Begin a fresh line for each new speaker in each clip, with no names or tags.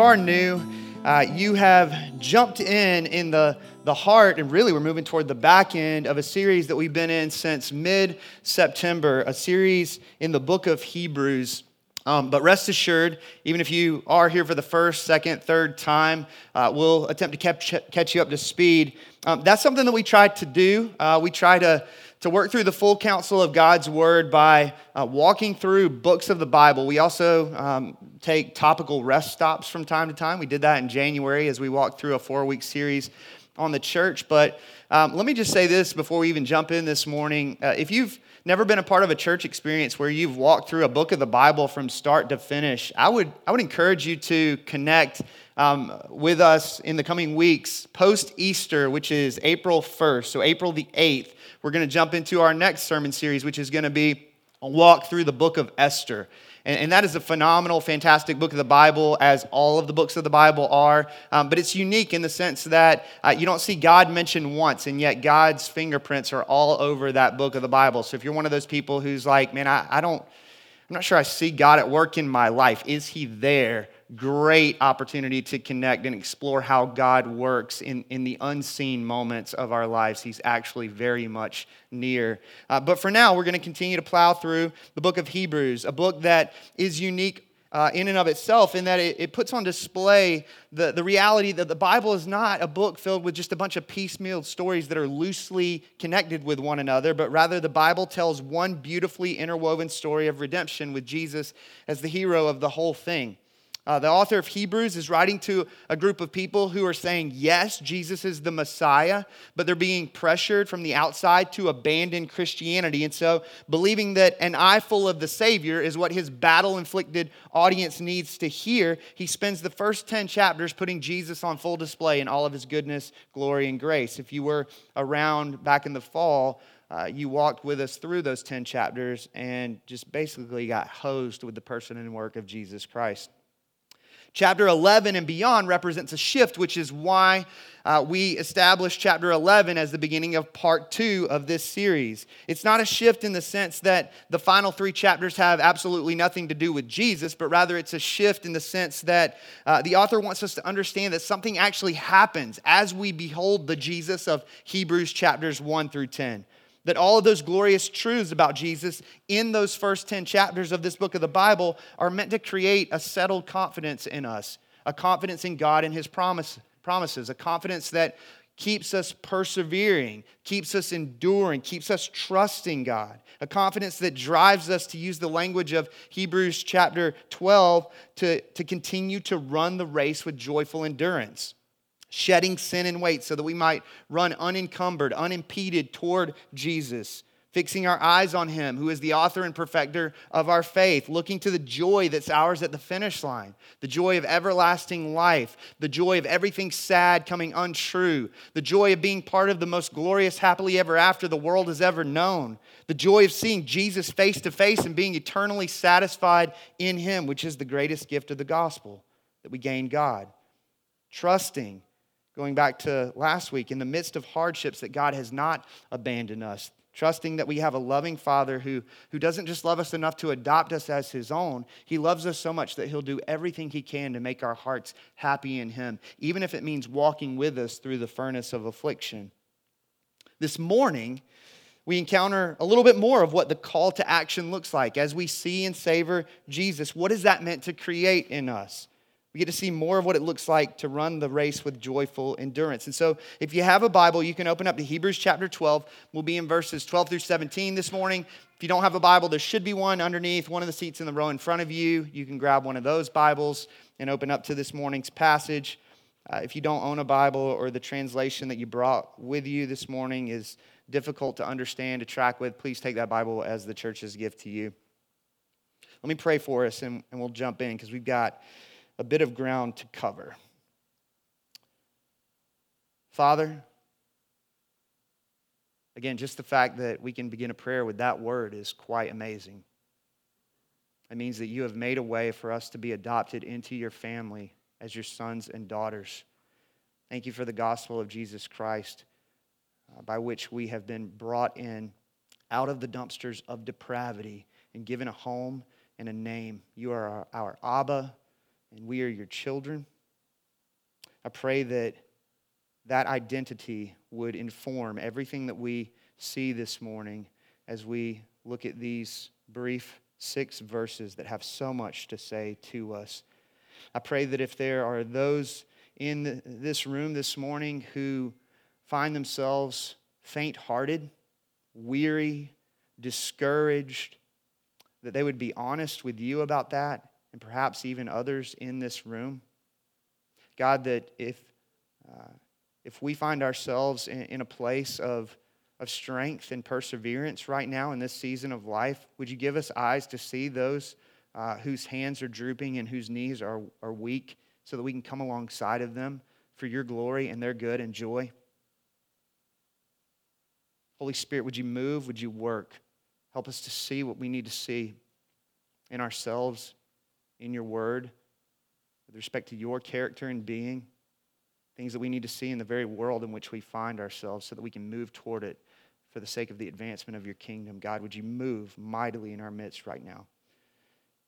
are new, uh, you have jumped in in the, the heart, and really we're moving toward the back end of a series that we've been in since mid September, a series in the book of Hebrews. Um, but rest assured, even if you are here for the first, second, third time, uh, we'll attempt to catch, catch you up to speed. Um, that's something that we try to do. Uh, we try to to work through the full counsel of God's Word by uh, walking through books of the Bible. We also um, take topical rest stops from time to time. We did that in January as we walked through a four week series on the church. But um, let me just say this before we even jump in this morning. Uh, if you've never been a part of a church experience where you've walked through a book of the Bible from start to finish, I would, I would encourage you to connect um, with us in the coming weeks post Easter, which is April 1st, so April the 8th we're going to jump into our next sermon series, which is going to be a walk through the book of Esther. And, and, that is a phenomenal, fantastic book of the Bible, as all of the books of the Bible are. Um, but it's unique in the sense that uh, you don't see God mentioned once, and yet God's fingerprints are all over that book of the Bible. So if you're one of those people who's like, man, I, I don't, I'm not sure I see God at work in my life, is He there? Great opportunity to connect and explore how God works in, in the unseen moments of our lives. He's actually very much near. Uh, but for now, we're going to continue to plow through the book of Hebrews, a book that is unique. Uh, in and of itself, in that it, it puts on display the, the reality that the Bible is not a book filled with just a bunch of piecemeal stories that are loosely connected with one another, but rather the Bible tells one beautifully interwoven story of redemption with Jesus as the hero of the whole thing. Uh, the author of Hebrews is writing to a group of people who are saying, yes, Jesus is the Messiah, but they're being pressured from the outside to abandon Christianity. And so, believing that an eyeful of the Savior is what his battle inflicted audience needs to hear, he spends the first 10 chapters putting Jesus on full display in all of his goodness, glory, and grace. If you were around back in the fall, uh, you walked with us through those 10 chapters and just basically got hosed with the person and work of Jesus Christ. Chapter 11 and beyond represents a shift, which is why uh, we established chapter 11 as the beginning of part two of this series. It's not a shift in the sense that the final three chapters have absolutely nothing to do with Jesus, but rather it's a shift in the sense that uh, the author wants us to understand that something actually happens as we behold the Jesus of Hebrews chapters 1 through 10 that all of those glorious truths about Jesus in those first 10 chapters of this book of the Bible are meant to create a settled confidence in us, a confidence in God and His promise, promises, a confidence that keeps us persevering, keeps us enduring, keeps us trusting God, a confidence that drives us to use the language of Hebrews chapter 12 to, to continue to run the race with joyful endurance shedding sin and weight so that we might run unencumbered, unimpeded toward Jesus, fixing our eyes on Him, who is the author and perfecter of our faith, looking to the joy that's ours at the finish line, the joy of everlasting life, the joy of everything sad coming untrue, the joy of being part of the most glorious happily ever after the world has ever known, the joy of seeing Jesus face to face and being eternally satisfied in Him, which is the greatest gift of the gospel that we gain God. Trusting going back to last week, in the midst of hardships, that God has not abandoned us. Trusting that we have a loving Father who, who doesn't just love us enough to adopt us as His own, He loves us so much that He'll do everything He can to make our hearts happy in Him, even if it means walking with us through the furnace of affliction. This morning, we encounter a little bit more of what the call to action looks like as we see and savor Jesus. What is that meant to create in us? We get to see more of what it looks like to run the race with joyful endurance. And so, if you have a Bible, you can open up to Hebrews chapter 12. We'll be in verses 12 through 17 this morning. If you don't have a Bible, there should be one underneath one of the seats in the row in front of you. You can grab one of those Bibles and open up to this morning's passage. Uh, if you don't own a Bible or the translation that you brought with you this morning is difficult to understand, to track with, please take that Bible as the church's gift to you. Let me pray for us and, and we'll jump in because we've got a bit of ground to cover. Father, again, just the fact that we can begin a prayer with that word is quite amazing. It means that you have made a way for us to be adopted into your family as your sons and daughters. Thank you for the gospel of Jesus Christ, uh, by which we have been brought in out of the dumpsters of depravity and given a home and a name. You are our, our Abba, and we are your children. I pray that that identity would inform everything that we see this morning as we look at these brief six verses that have so much to say to us. I pray that if there are those in this room this morning who find themselves faint hearted, weary, discouraged, that they would be honest with you about that and perhaps even others in this room. God, that if, uh, if we find ourselves in, in a place of, of strength and perseverance right now in this season of life, would you give us eyes to see those uh, whose hands are drooping and whose knees are, are weak so that we can come alongside of them for your glory and their good and joy? Holy Spirit, would you move? Would you work? Help us to see what we need to see in ourselves, in your word, with respect to your character and being, things that we need to see in the very world in which we find ourselves so that we can move toward it for the sake of the advancement of your kingdom. God, would you move mightily in our midst right now?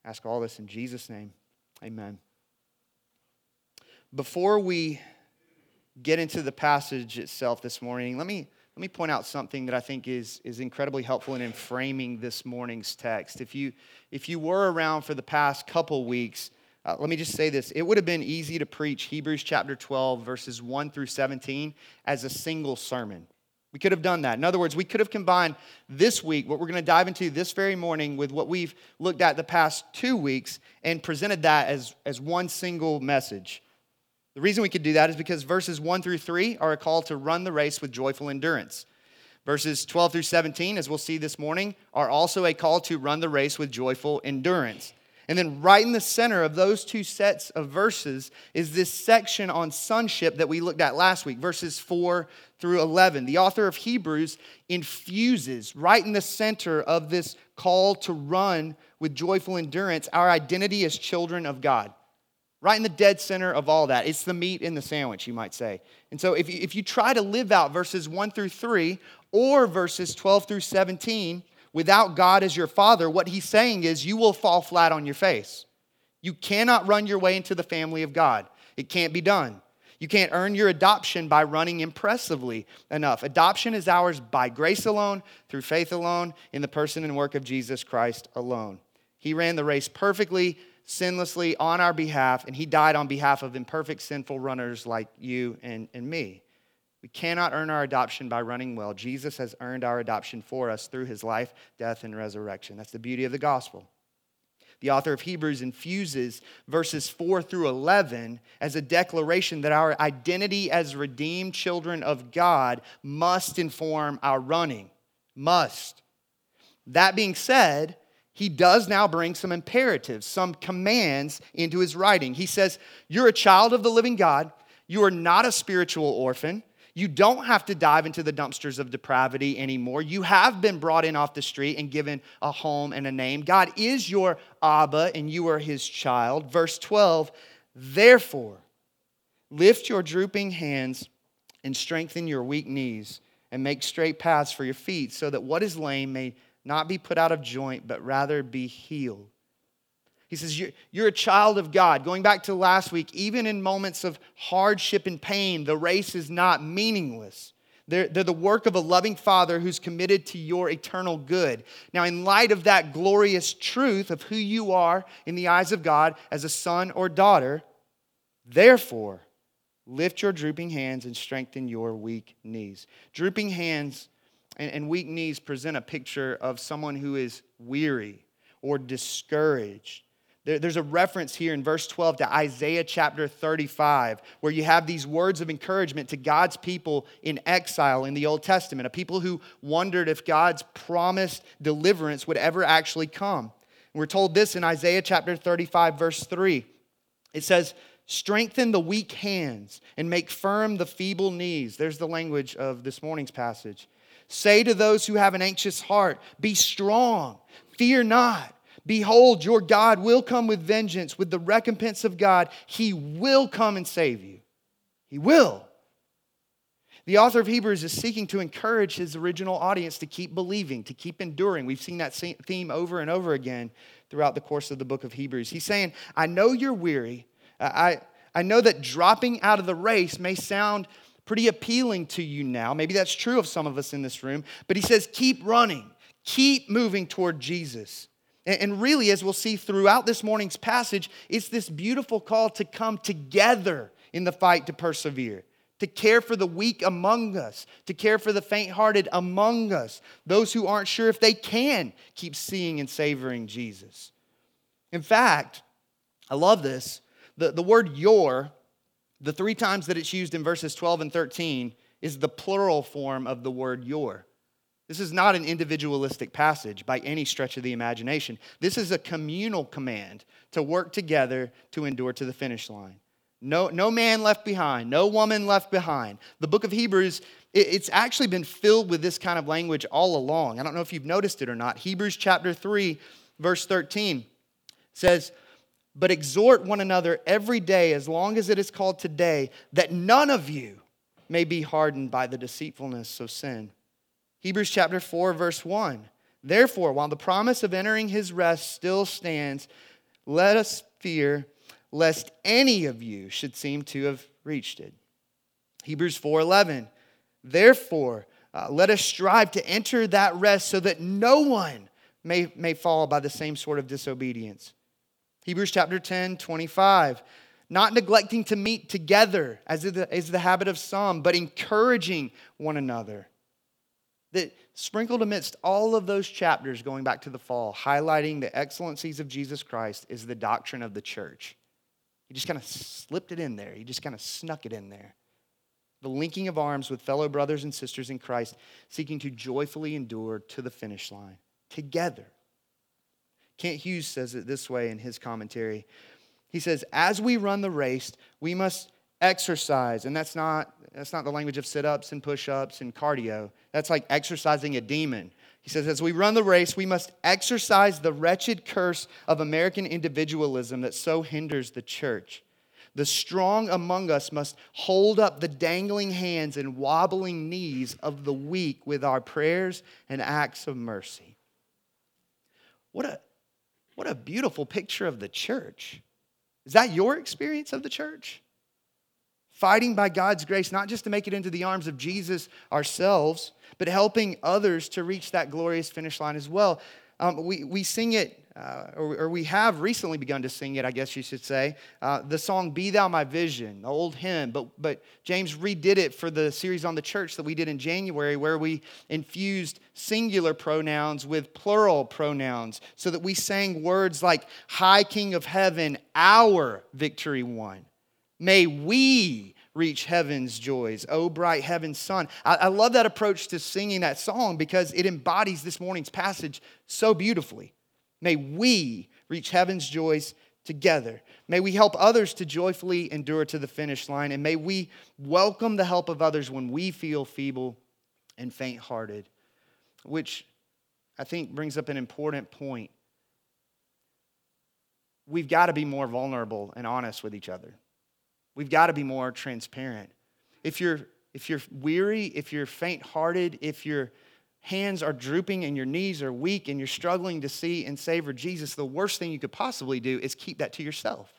Ask all this in Jesus' name. Amen. Before we get into the passage itself this morning, let me let me point out something that I think is, is incredibly helpful in framing this morning's text. If you, if you were around for the past couple weeks, uh, let me just say this. It would have been easy to preach Hebrews chapter 12, verses 1 through 17, as a single sermon. We could have done that. In other words, we could have combined this week, what we're going to dive into this very morning, with what we've looked at the past two weeks and presented that as, as one single message. The reason we could do that is because verses 1 through 3 are a call to run the race with joyful endurance. Verses 12 through 17, as we'll see this morning, are also a call to run the race with joyful endurance. And then, right in the center of those two sets of verses, is this section on sonship that we looked at last week, verses 4 through 11. The author of Hebrews infuses right in the center of this call to run with joyful endurance our identity as children of God right in the dead center of all that. It's the meat in the sandwich, you might say. And so if you, if you try to live out verses 1 through 3 or verses 12 through 17 without God as your father, what he's saying is you will fall flat on your face. You cannot run your way into the family of God, it can't be done. You can't earn your adoption by running impressively enough. Adoption is ours by grace alone, through faith alone, in the person and work of Jesus Christ alone. He ran the race perfectly, sinlessly on our behalf, and he died on behalf of imperfect, sinful runners like you and, and me. We cannot earn our adoption by running well. Jesus has earned our adoption for us through his life, death, and resurrection. That's the beauty of the gospel. The author of Hebrews infuses verses 4 through 11 as a declaration that our identity as redeemed children of God must inform our running. Must. That being said, he does now bring some imperatives, some commands into his writing. He says, You're a child of the living God. You are not a spiritual orphan. You don't have to dive into the dumpsters of depravity anymore. You have been brought in off the street and given a home and a name. God is your Abba, and you are his child. Verse 12, therefore, lift your drooping hands and strengthen your weak knees and make straight paths for your feet, so that what is lame may not be put out of joint, but rather be healed. He says, You're a child of God. Going back to last week, even in moments of hardship and pain, the race is not meaningless. They're, they're the work of a loving Father who's committed to your eternal good. Now, in light of that glorious truth of who you are in the eyes of God as a son or daughter, therefore, lift your drooping hands and strengthen your weak knees. Drooping hands and, and weak knees present a picture of someone who is weary or discouraged. There, there's a reference here in verse 12 to Isaiah chapter 35, where you have these words of encouragement to God's people in exile in the Old Testament, a people who wondered if God's promised deliverance would ever actually come. We're told this in Isaiah chapter 35, verse 3. It says, Strengthen the weak hands and make firm the feeble knees. There's the language of this morning's passage. Say to those who have an anxious heart, Be strong, fear not. Behold, your God will come with vengeance, with the recompense of God. He will come and save you. He will. The author of Hebrews is seeking to encourage his original audience to keep believing, to keep enduring. We've seen that theme over and over again throughout the course of the book of Hebrews. He's saying, I know you're weary. I, I know that dropping out of the race may sound pretty appealing to you now. Maybe that's true of some of us in this room. But he says, keep running, keep moving toward Jesus. And really, as we'll see throughout this morning's passage, it's this beautiful call to come together in the fight to persevere, to care for the weak among us, to care for the faint hearted among us, those who aren't sure if they can keep seeing and savoring Jesus. In fact, I love this. The, the word your, the three times that it's used in verses 12 and 13, is the plural form of the word your. This is not an individualistic passage by any stretch of the imagination. This is a communal command to work together to endure to the finish line. No, no man left behind, no woman left behind. The book of Hebrews, it, it's actually been filled with this kind of language all along. I don't know if you've noticed it or not. Hebrews chapter 3, verse 13 says, But exhort one another every day, as long as it is called today, that none of you may be hardened by the deceitfulness of sin. Hebrews chapter 4, verse 1. Therefore, while the promise of entering his rest still stands, let us fear lest any of you should seem to have reached it. Hebrews 4:11. Therefore, uh, let us strive to enter that rest so that no one may, may fall by the same sort of disobedience. Hebrews chapter 10, 25. Not neglecting to meet together, as is the, is the habit of some, but encouraging one another that sprinkled amidst all of those chapters going back to the fall, highlighting the excellencies of Jesus Christ, is the doctrine of the church. He just kind of slipped it in there, he just kind of snuck it in there. The linking of arms with fellow brothers and sisters in Christ, seeking to joyfully endure to the finish line together. Kent Hughes says it this way in his commentary. He says, As we run the race, we must exercise. And that's not, that's not the language of sit ups and push ups and cardio. That's like exercising a demon. He says, as we run the race, we must exercise the wretched curse of American individualism that so hinders the church. The strong among us must hold up the dangling hands and wobbling knees of the weak with our prayers and acts of mercy. What a, what a beautiful picture of the church. Is that your experience of the church? fighting by God's grace, not just to make it into the arms of Jesus ourselves, but helping others to reach that glorious finish line as well. Um, we, we sing it, uh, or, or, we have recently begun to sing it, I guess you should say, uh, the song Be Thou My Vision, the old hymn. But, but James redid it for the series on the church that we did in January, where we infused singular pronouns with plural pronouns so that we sang words like, High King of Heaven, our victory won. May we reach heaven's joys. Oh, bright heaven's sun. I, I, love that approach to singing that song because it embodies this morning's passage so beautifully. May we reach heaven's joys together. May we help others to joyfully endure to the finish line. And may we welcome the help of others when we feel feeble and faint hearted, which I think brings up an important point. We've got to be more vulnerable and honest with each other. We've got to be more transparent. If you're, if you're weary, if you're faint hearted, if your hands are drooping and your knees are weak and you're struggling to see and savor Jesus, the worst thing you could possibly do is keep that to yourself.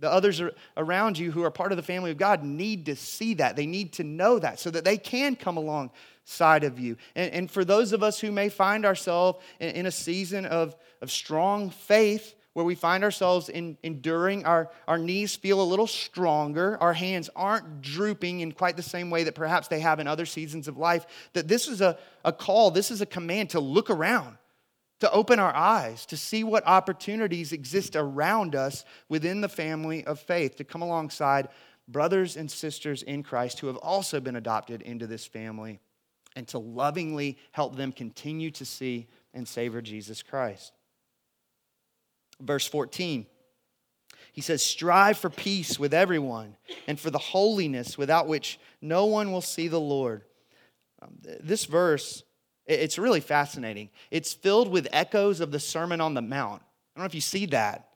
The others around you who are part of the family of God need to see that. They need to know that so that they can come alongside of you. And, and for those of us who may find ourselves in, in a season of, of strong faith, where we find ourselves in, enduring, our, our knees feel a little stronger, our hands aren't drooping in quite the same way that perhaps they have in other seasons of life, that this is a, a call, this is a command to look around, to open our eyes, to see what opportunities exist around us within the family of faith, to come alongside brothers and sisters in Christ who have also been adopted into this family, and to lovingly help them continue to see and savor Jesus Christ. Verse 14, he says, Strive for peace with everyone and for the holiness without which no one will see the Lord. Um, this verse, it's really fascinating. It's filled with echoes of the Sermon on the Mount. I don't know if you see that.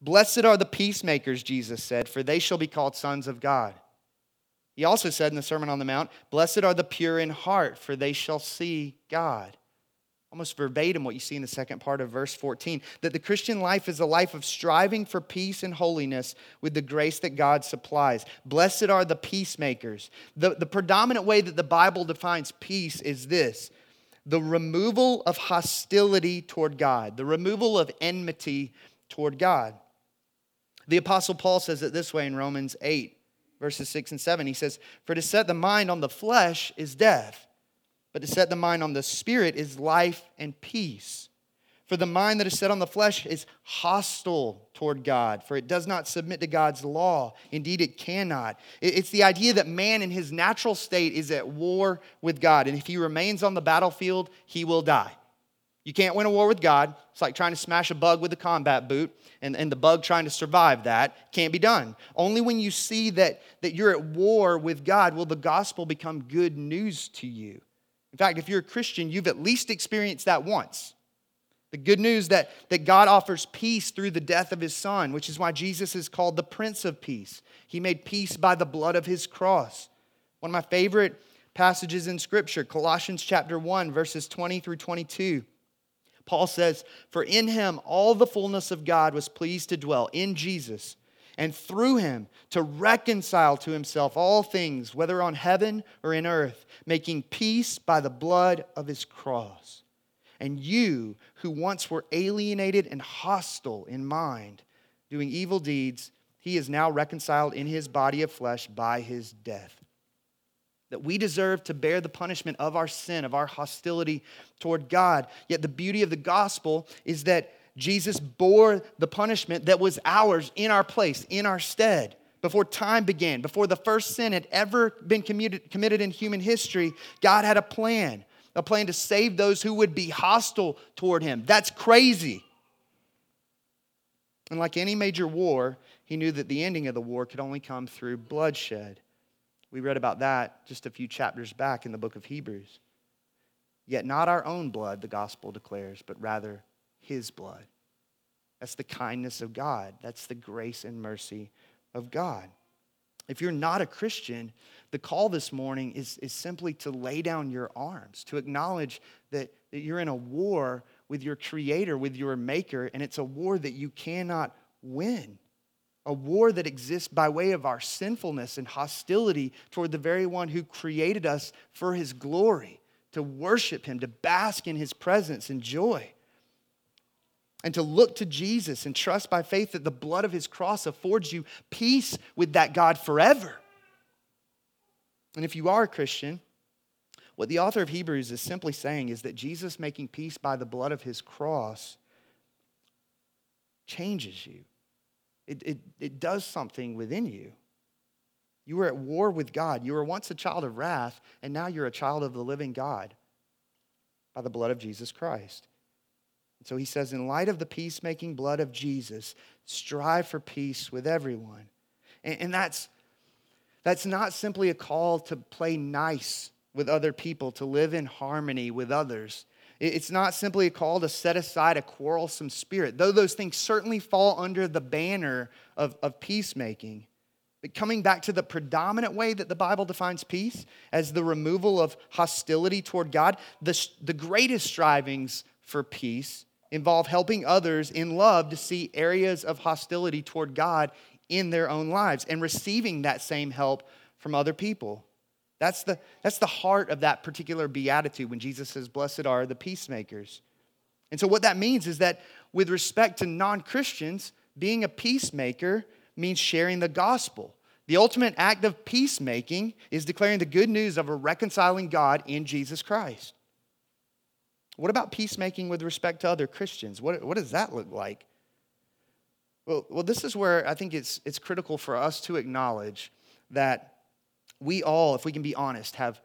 Blessed are the peacemakers, Jesus said, for they shall be called sons of God. He also said in the Sermon on the Mount, Blessed are the pure in heart, for they shall see God. Almost verbatim what you see in the second part of verse 14 that the Christian life is a life of striving for peace and holiness with the grace that God supplies. Blessed are the peacemakers. The, the predominant way that the Bible defines peace is this the removal of hostility toward God, the removal of enmity toward God. The Apostle Paul says it this way in Romans 8, verses 6 and 7. He says, For to set the mind on the flesh is death but to set the mind on the Spirit is life and peace. For the mind that is set on the flesh is hostile toward God, for it does not submit to God's law. Indeed, it cannot. It's the idea that man in his natural state is at war with God, and if he remains on the battlefield, he will die. You can't win a war with God. It's like trying to smash a bug with a combat boot, and, and the bug trying to survive that can't be done. Only when you see that, that you're at war with God will the gospel become good news to you. In fact, if you're a Christian, you've at least experienced that once. The good news that, that God offers peace through the death of his son, which is why Jesus is called the Prince of Peace. He made peace by the blood of his cross. One of my favorite passages in Scripture, Colossians chapter 1, verses 20 through 22. Paul says, For in him all the fullness of God was pleased to dwell, in Jesus and through him to reconcile to himself all things, whether on heaven or in earth, making peace by the blood of his cross. And you, who once were alienated and hostile in mind, doing evil deeds, he is now reconciled in his body of flesh by his death. That we deserve to bear the punishment of our sin, of our hostility toward God. Yet the beauty of the gospel is that Jesus bore the punishment that was ours in our place, in our stead. Before time began, before the first sin had ever been committed in human history, God had a plan, a plan to save those who would be hostile toward him. That's crazy. And like any major war, he knew that the ending of the war could only come through bloodshed. We read about that just a few chapters back in the book of Hebrews. Yet not our own blood, the gospel declares, but rather his blood. That's the kindness of God. That's the grace and mercy of God. If you're not a Christian, the call this morning is, is simply to lay down your arms, to acknowledge that, that you're in a war with your Creator, with your Maker, and it's a war that you cannot win. A war that exists by way of our sinfulness and hostility toward the very one who created us for His glory, to worship Him, to bask in His presence and joy and to look to Jesus and trust by faith that the blood of his cross affords you peace with that God forever. And if you are a Christian, what the author of Hebrews is simply saying is that Jesus making peace by the blood of his cross changes you. It, it, it does something within you. You were at war with God. You were once a child of wrath, and now you're a child of the living God by the blood of Jesus Christ. So he says, in light of the peacemaking blood of Jesus, strive for peace with everyone. And, and that's, that's not simply a call to play nice with other people, to live in harmony with others. It's not simply a call to set aside a quarrelsome spirit, though those things certainly fall under the banner of, of peacemaking. But coming back to the predominant way that the Bible defines peace as the removal of hostility toward God, the, the greatest strivings for peace involve helping others in love to see areas of hostility toward God in their own lives and receiving that same help from other people. That's the, that's the heart of that particular beatitude when Jesus says, Blessed are the peacemakers. And so, what that means is that with respect to non Christians, being a peacemaker means sharing the gospel. The ultimate act of peacemaking is declaring the good news of a reconciling God in Jesus Christ. What about peacemaking with respect to other Christians? What, what does that look like? Well, well, this is where I think it's, it's critical for us to acknowledge that we all, if we can be honest, have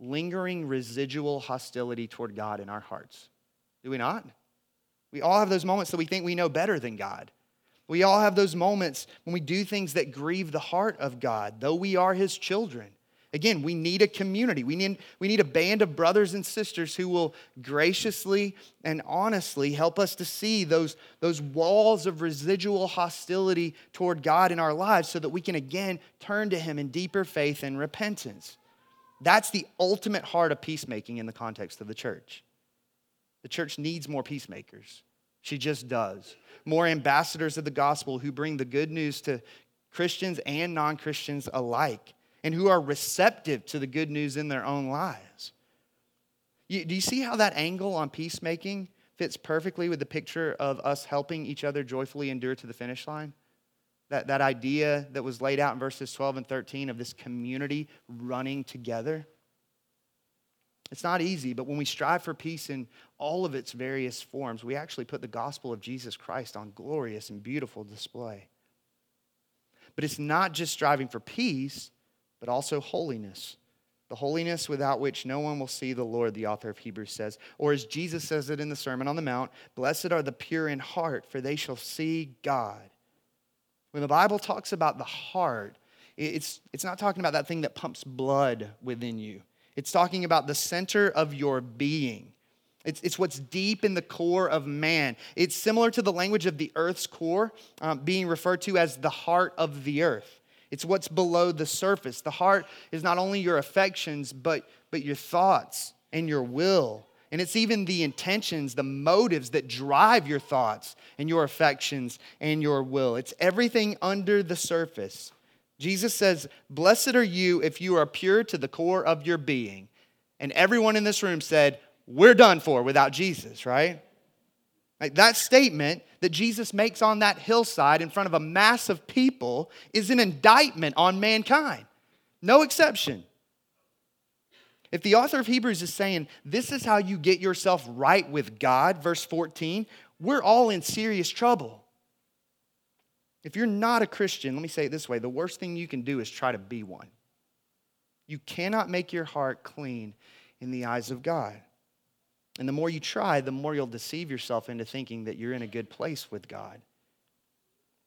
lingering residual hostility toward God in our hearts. Do we not? We all have those moments that we think we know better than God. We all have those moments when we do things that grieve the heart of God, though we are His children. Again, we need a community. We need, we need a band of brothers and sisters who will graciously and honestly help us to see those, those walls of residual hostility toward God in our lives so that we can again turn to Him in deeper faith and repentance. That's the ultimate heart of peacemaking in the context of the church. The church needs more peacemakers. She just does. More ambassadors of the gospel who bring the good news to Christians and non Christians alike and who are receptive to the good news in their own lives. You, do you see how that angle on peacemaking fits perfectly with the picture of us helping each other joyfully endure to the finish line? That, that idea that was laid out in verses 12 and 13 of this community running together. It's not easy, but when we strive for peace in all of its various forms, we actually put the gospel of Jesus Christ on glorious and beautiful display. But it's not just striving for peace, but also holiness. The holiness without which no one will see the Lord, the author of Hebrews says. Or as Jesus says it in the Sermon on the Mount, blessed are the pure in heart, for they shall see God. When the Bible talks about the heart, it's, it's not talking about that thing that pumps blood within you. It's talking about the center of your being. It's, it's what's deep in the core of man. It's similar to the language of the earth's core, um, being referred to as the heart of the earth. It's what's below the surface. The heart is not only your affections, but, but your thoughts and your will. And it's even the intentions, the motives that drive your thoughts and your affections and your will. It's everything under the surface. Jesus says, Blessed are you if you are pure to the core of your being. And everyone in this room said, We're done for without Jesus, right? Like that statement that Jesus makes on that hillside in front of a mass of people is an indictment on mankind. No exception. If the author of Hebrews is saying, This is how you get yourself right with God, verse 14, we're all in serious trouble. If you're not a Christian, let me say it this way the worst thing you can do is try to be one. You cannot make your heart clean in the eyes of God. And the more you try, the more you'll deceive yourself into thinking that you're in a good place with God.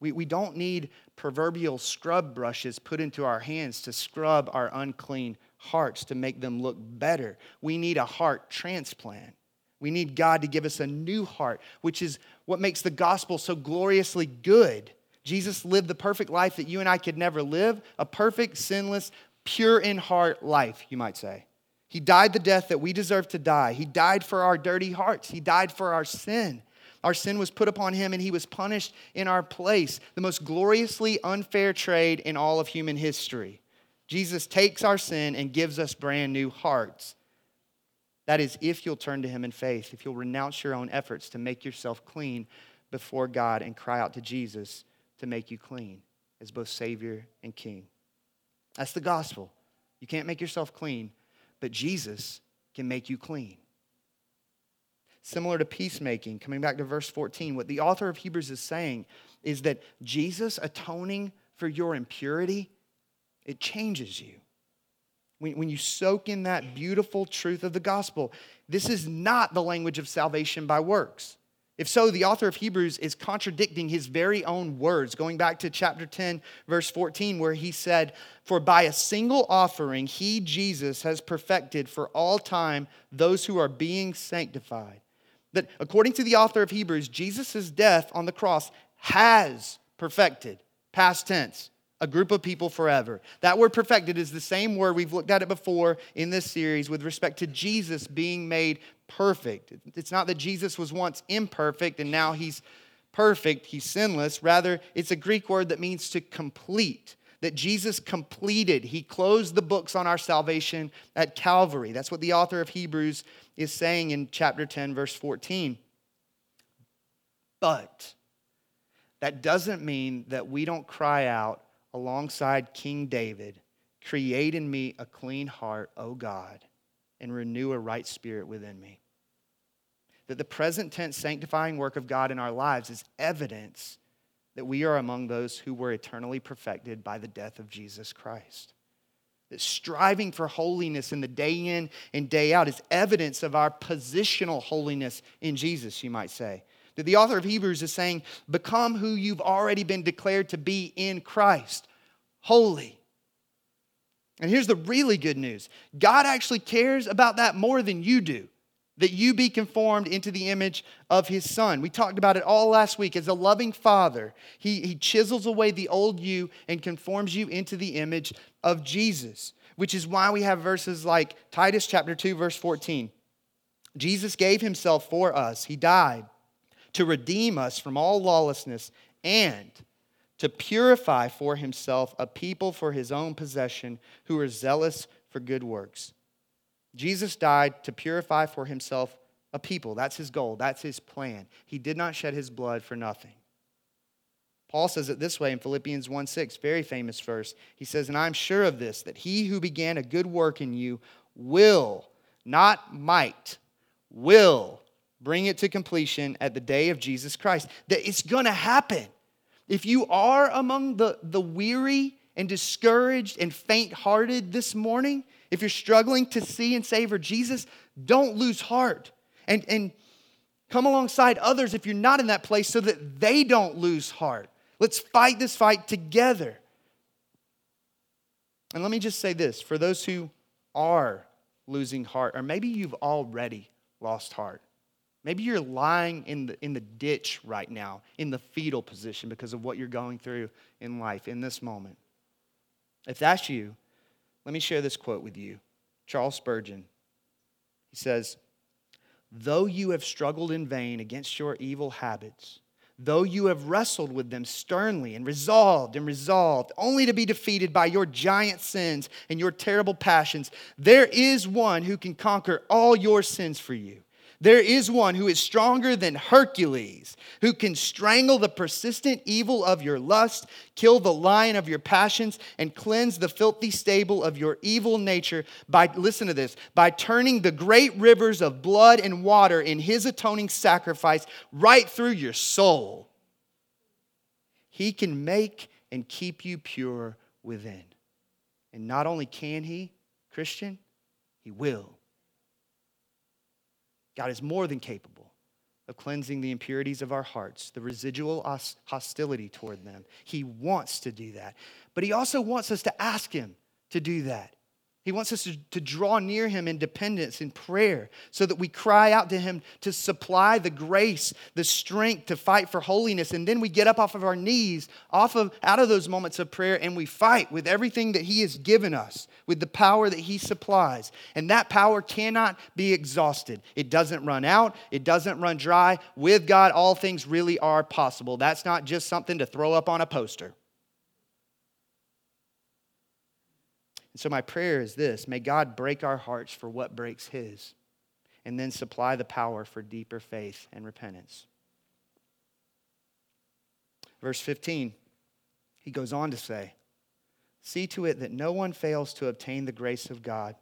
We, we don't need proverbial scrub brushes put into our hands to scrub our unclean hearts to make them look better. We need a heart transplant. We need God to give us a new heart, which is what makes the gospel so gloriously good. Jesus lived the perfect life that you and I could never live, a perfect, sinless, pure in heart life, you might say. He died the death that we deserve to die. He died for our dirty hearts. He died for our sin. Our sin was put upon him and he was punished in our place. The most gloriously unfair trade in all of human history. Jesus takes our sin and gives us brand new hearts. That is, if you'll turn to him in faith, if you'll renounce your own efforts to make yourself clean before God and cry out to Jesus to make you clean as both Savior and King. That's the gospel. You can't make yourself clean, but Jesus can make you clean. Similar to peacemaking, coming back to verse 14, what the author of Hebrews is saying is that Jesus atoning for your impurity, it changes you. When, when you soak in that beautiful truth of the gospel, this is not the language of salvation by works. If so, the author of Hebrews is contradicting his very own words, going back to chapter 10, verse 14, where he said, For by a single offering, he, Jesus, has perfected for all time those who are being sanctified. That according to the author of Hebrews, Jesus' death on the cross has perfected, past tense, a group of people forever. That word perfected is the same word we've looked at it before in this series with respect to Jesus being made perfect. It's not that Jesus was once imperfect and now he's perfect, he's sinless. Rather, it's a Greek word that means to complete. That Jesus completed. He closed the books on our salvation at Calvary. That's what the author of Hebrews is saying in chapter 10, verse 14. But that doesn't mean that we don't cry out alongside King David Create in me a clean heart, O God, and renew a right spirit within me. That the present tense sanctifying work of God in our lives is evidence that we are among those who were eternally perfected by the death of Jesus Christ. That striving for holiness in the day in and day out is evidence of our positional holiness in Jesus, you might say. That the author of Hebrews is saying, Become who you've already been declared to be in Christ holy. And here's the really good news God actually cares about that more than you do. That you be conformed into the image of his son. We talked about it all last week. As a loving father, he, he chisels away the old you and conforms you into the image of Jesus, which is why we have verses like Titus chapter 2, verse 14. Jesus gave himself for us. He died to redeem us from all lawlessness and to purify for himself a people for his own possession who are zealous for good works. Jesus died to purify for himself a people. That's his goal, that's his plan. He did not shed his blood for nothing. Paul says it this way in Philippians 1 6, very famous verse. He says, And I'm sure of this, that he who began a good work in you will, not might, will bring it to completion at the day of Jesus Christ. That it's going to happen. If you are among the, the weary and discouraged and faint hearted this morning, if you're struggling to see and savor Jesus, don't lose heart. And, and come alongside others if you're not in that place so that they don't lose heart. Let's fight this fight together. And let me just say this for those who are losing heart, or maybe you've already lost heart. Maybe you're lying in the, in the ditch right now, in the fetal position because of what you're going through in life in this moment. If that's you, let me share this quote with you. Charles Spurgeon. He says, Though you have struggled in vain against your evil habits, though you have wrestled with them sternly and resolved and resolved, only to be defeated by your giant sins and your terrible passions, there is one who can conquer all your sins for you. There is one who is stronger than Hercules, who can strangle the persistent evil of your lust, kill the lion of your passions, and cleanse the filthy stable of your evil nature by, listen to this, by turning the great rivers of blood and water in his atoning sacrifice right through your soul. He can make and keep you pure within. And not only can he, Christian, he will. God is more than capable of cleansing the impurities of our hearts, the residual hostility toward them. He wants to do that. But He also wants us to ask Him to do that. He wants us to, to draw near Him in dependence, in prayer, so that we cry out to Him to supply the grace, the strength to fight for holiness. And then we get up off of our knees, off of, out of those moments of prayer, and we fight with everything that He has given us, with the power that He supplies. And that power cannot be exhausted. It doesn't run out, it doesn't run dry. With God, all things really are possible. That's not just something to throw up on a poster. And so, my prayer is this may God break our hearts for what breaks His, and then supply the power for deeper faith and repentance. Verse 15, he goes on to say, See to it that no one fails to obtain the grace of God,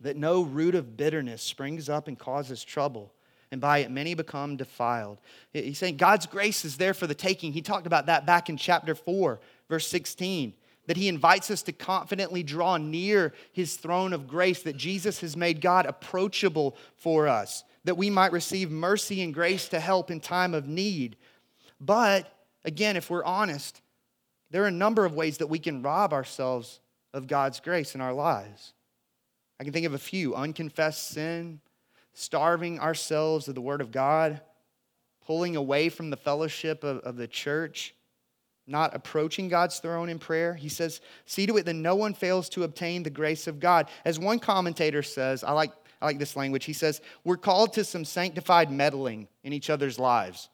that no root of bitterness springs up and causes trouble, and by it many become defiled. He's saying God's grace is there for the taking. He talked about that back in chapter 4, verse 16 that he invites us to confidently draw near his throne of grace, that Jesus has made God approachable for us, that we might receive mercy and grace to help in time of need. But again, if we're honest, there are a number of ways that we can rob ourselves of God's grace in our lives. I can think of a few unconfessed sin, starving ourselves of the Word of God, pulling away from the fellowship of, of the church not approaching God's throne in prayer. He says, See to it that no one fails to obtain the grace of God. As one commentator says, I like, I like this language. He says, We're called to some sanctified meddling in each other's lives.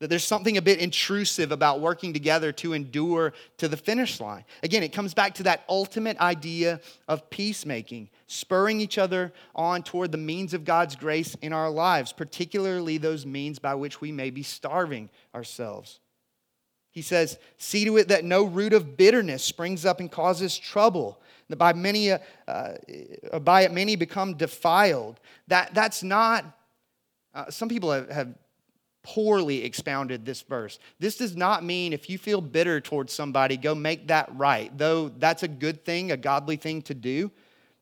That there's something a bit intrusive about working together to endure to the finish line. Again, it comes back to that ultimate idea of peacemaking, spurring each other on toward the means of God's grace in our lives, particularly those means by which we may be starving ourselves. He says, See to it that no root of bitterness springs up and causes trouble. That by many, uh, uh, by it many become defiled. That, that's not, uh, some people have, have poorly expounded this verse. This does not mean if you feel bitter towards somebody, go make that right, though that's a good thing, a godly thing to do.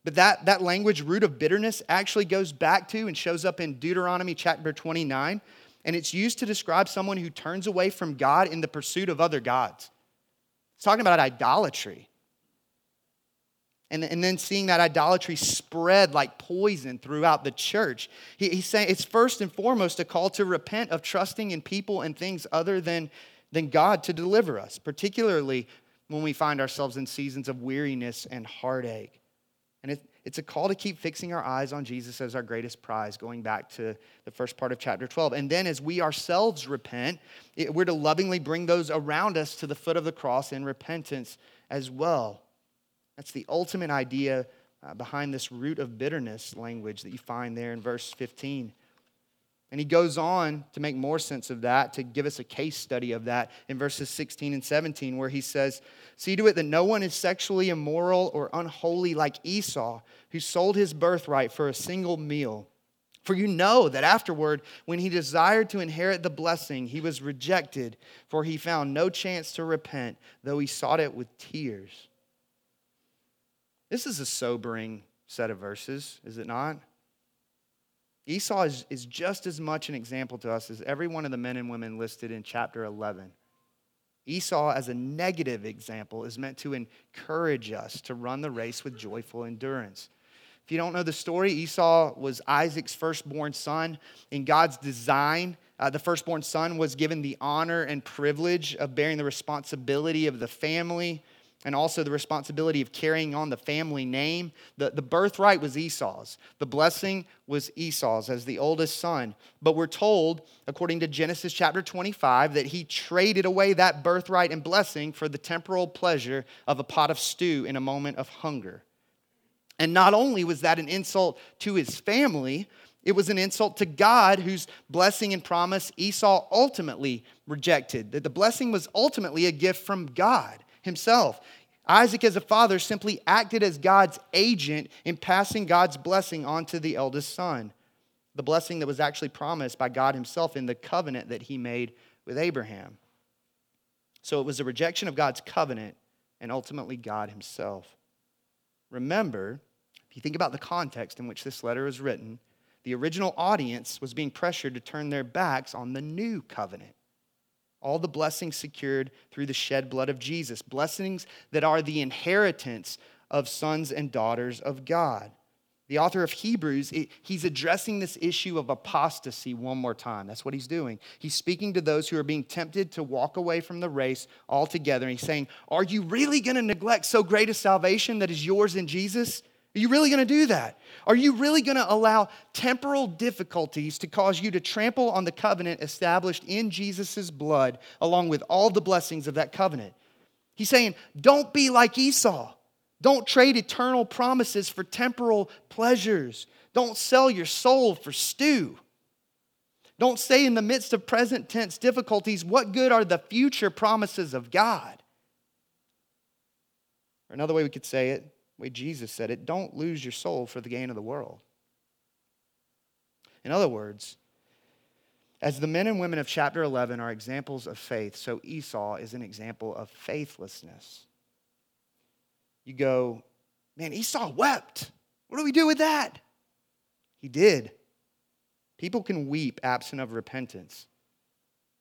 But that, that language, root of bitterness, actually goes back to and shows up in Deuteronomy chapter 29, and it's used to describe someone who turns away from God in the pursuit of other gods. It's talking about idolatry. And, and then seeing that idolatry spread like poison throughout the church. He, he's saying it's first and foremost a call to repent of trusting in people and things other than, than God to deliver us, particularly when we find ourselves in seasons of weariness and heartache. And it, it's a call to keep fixing our eyes on Jesus as our greatest prize, going back to the first part of chapter 12. And then as we ourselves repent, it, we're to lovingly bring those around us to the foot of the cross in repentance as well. That's the ultimate idea uh, behind this root of bitterness language that you find there in verse 15. And he goes on to make more sense of that, to give us a case study of that in verses 16 and 17, where he says, See to it that no one is sexually immoral or unholy like Esau, who sold his birthright for a single meal. For you know that afterward, when he desired to inherit the blessing, he was rejected, for he found no chance to repent, though he sought it with tears. This is a sobering set of verses, is it not? Esau is, is just as much an example to us as every one of the men and women listed in chapter 11. Esau, as a negative example, is meant to encourage us to run the race with joyful endurance. If you don't know the story, Esau was Isaac's firstborn son. In God's design, uh, the firstborn son was given the honor and privilege of bearing the responsibility of the family, and also the responsibility of carrying on the family name. The, the birthright was Esau's, the blessing was Esau's as the oldest son. But we're told, according to Genesis chapter 25, that he traded away that birthright and blessing for the temporal pleasure of a pot of stew in a moment of hunger. And not only was that an insult to his family, it was an insult to God, whose blessing and promise Esau ultimately rejected. That the blessing was ultimately a gift from God himself. Isaac, as a father, simply acted as God's agent in passing God's blessing on to the eldest son, the blessing that was actually promised by God himself in the covenant that he made with Abraham. So it was a rejection of God's covenant and ultimately God himself. Remember, if you think about the context in which this letter was written, the original audience was being pressured to turn their backs on the new covenant all the blessings secured through the shed blood of Jesus, blessings that are the inheritance of sons and daughters of God. The author of Hebrews, he's addressing this issue of apostasy one more time. That's what he's doing. He's speaking to those who are being tempted to walk away from the race altogether. And he's saying, Are you really going to neglect so great a salvation that is yours in Jesus? Are you really going to do that? Are you really going to allow temporal difficulties to cause you to trample on the covenant established in Jesus' blood, along with all the blessings of that covenant? He's saying, don't be like Esau. Don't trade eternal promises for temporal pleasures. Don't sell your soul for stew. Don't say in the midst of present tense difficulties, what good are the future promises of God? Or another way we could say it, way Jesus said it, don't lose your soul for the gain of the world. In other words, as the men and women of chapter 11 are examples of faith, so Esau is an example of faithlessness. You go, man, Esau wept. What do we do with that? He did. People can weep absent of repentance.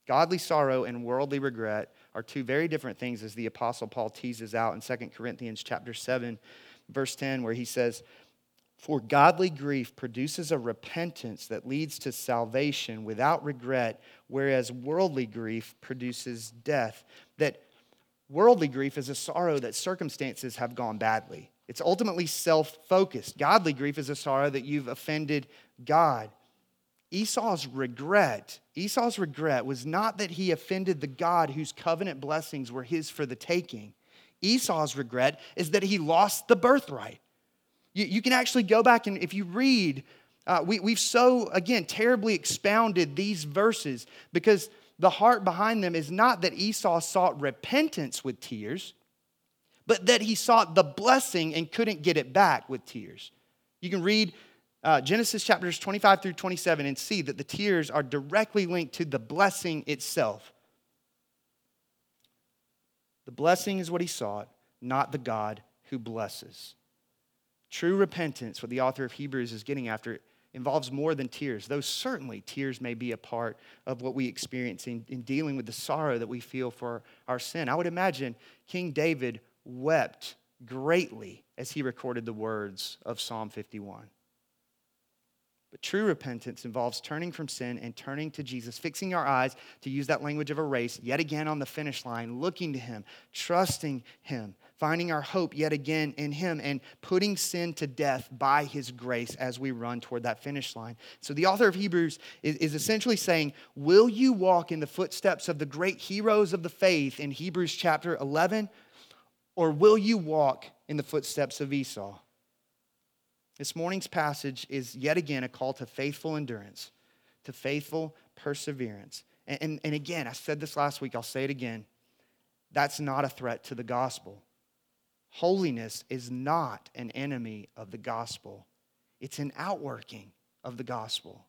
Godly sorrow and worldly regret are two very different things as the apostle Paul teases out in 2 Corinthians chapter 7 verse 10 where he says for godly grief produces a repentance that leads to salvation without regret whereas worldly grief produces death. That worldly grief is a sorrow that circumstances have gone badly. It's ultimately self-focused. Godly grief is a sorrow that you've offended god. Esau's regret, Esau's regret was not that he offended the God whose covenant blessings were his for the taking. Esau's regret is that he lost the birthright. You, you can actually go back and if you read, uh, we, we've so, again, terribly expounded these verses because the heart behind them is not that Esau sought repentance with tears, but that he sought the blessing and couldn't get it back with tears. You can read uh, Genesis chapters 25 through 27 and see that the tears are directly linked to the blessing itself. The blessing is what he sought, not the God who blesses. True repentance, what the author of Hebrews is getting after, involves more than tears, though certainly tears may be a part of what we experience in, in dealing with the sorrow that we feel for our sin. I would imagine King David wept greatly as he recorded the words of Psalm 51. But true repentance involves turning from sin and turning to Jesus, fixing our eyes, to use that language of a race, yet again on the finish line, looking to Him, trusting Him, finding our hope yet again in Him, and putting sin to death by His grace as we run toward that finish line. So the author of Hebrews is, is essentially saying, Will you walk in the footsteps of the great heroes of the faith in Hebrews chapter 11, or will you walk in the footsteps of Esau? This morning's passage is yet again a call to faithful endurance, to faithful perseverance. And, and, and, again, I said this last week, I'll say it again. That's not a threat to the gospel. Holiness is not an enemy of the gospel, it's an outworking of the gospel.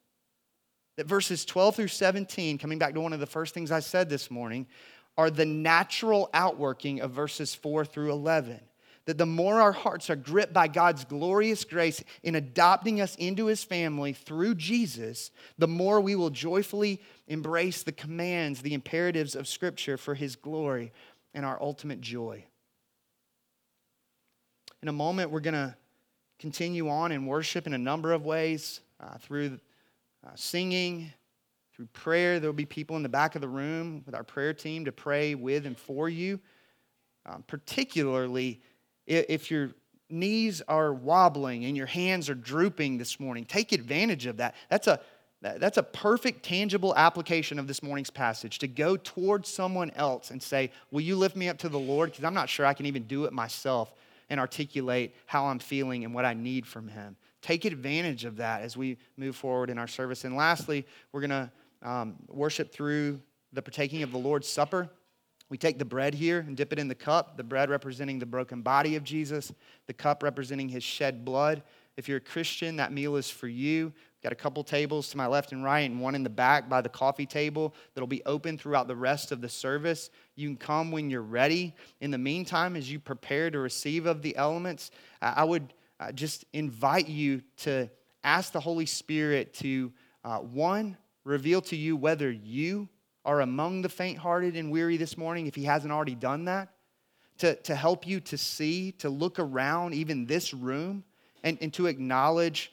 That verses 12 through 17, coming back to one of the first things I said this morning, are the natural outworking of verses 4 through 11 that the more our hearts are gripped by God's glorious grace in adopting us into his family through Jesus, the more we will joyfully embrace the commands, the imperatives of Scripture for his glory and our ultimate joy. In a moment, we're going to continue on in worship in a number of ways uh, through uh, singing, through prayer. There will be people in the back of the room with our prayer team to pray with and for you, um, particularly if your knees are wobbling and your hands are drooping this morning, take advantage of that. That's a that's a perfect, tangible application of this morning's passage to go towards someone else and say, Will you lift me up to the Lord? Because I'm not sure I can even do it myself and articulate how I'm feeling and what I need from Him. Take advantage of that as we move forward in our service. And lastly, we're going to um, worship through the partaking of the Lord's Supper. We take the bread here and dip it in the cup, the bread representing the broken body of Jesus, the cup representing his shed blood. If you're a Christian, that meal is for you. We've got a couple tables to my left and right, and one in the back by the coffee table that'll be open throughout the rest of the service. You can come when you're ready. In the meantime, as you prepare to receive of the elements, I would uh, just invite you to ask the Holy Spirit to, uh, one, reveal to you whether you are among the faint hearted and weary this morning, if he hasn't already done that, to, to help you to see, to look around even this room, and, and to acknowledge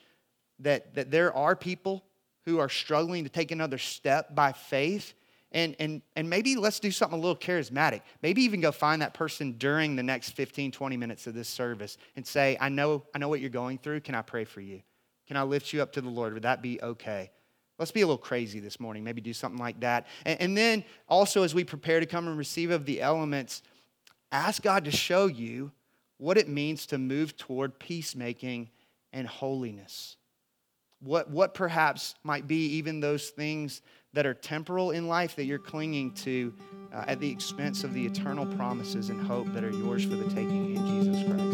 that, that there are people who are struggling to take another step by faith. And, and, and maybe let's do something a little charismatic. Maybe even go find that person during the next 15, 20 minutes of this service and say, I know, I know what you're going through. Can I pray for you? Can I lift you up to the Lord? Would that be okay? Let's be a little crazy this morning, maybe do something like that. And, and, then also, as we prepare to come and receive of the elements, ask God to show you what it means to move toward peacemaking and holiness. What, what perhaps might be even those things that are temporal in life that you're clinging to uh, at the expense of the eternal promises and hope that are yours for the taking in Jesus Christ.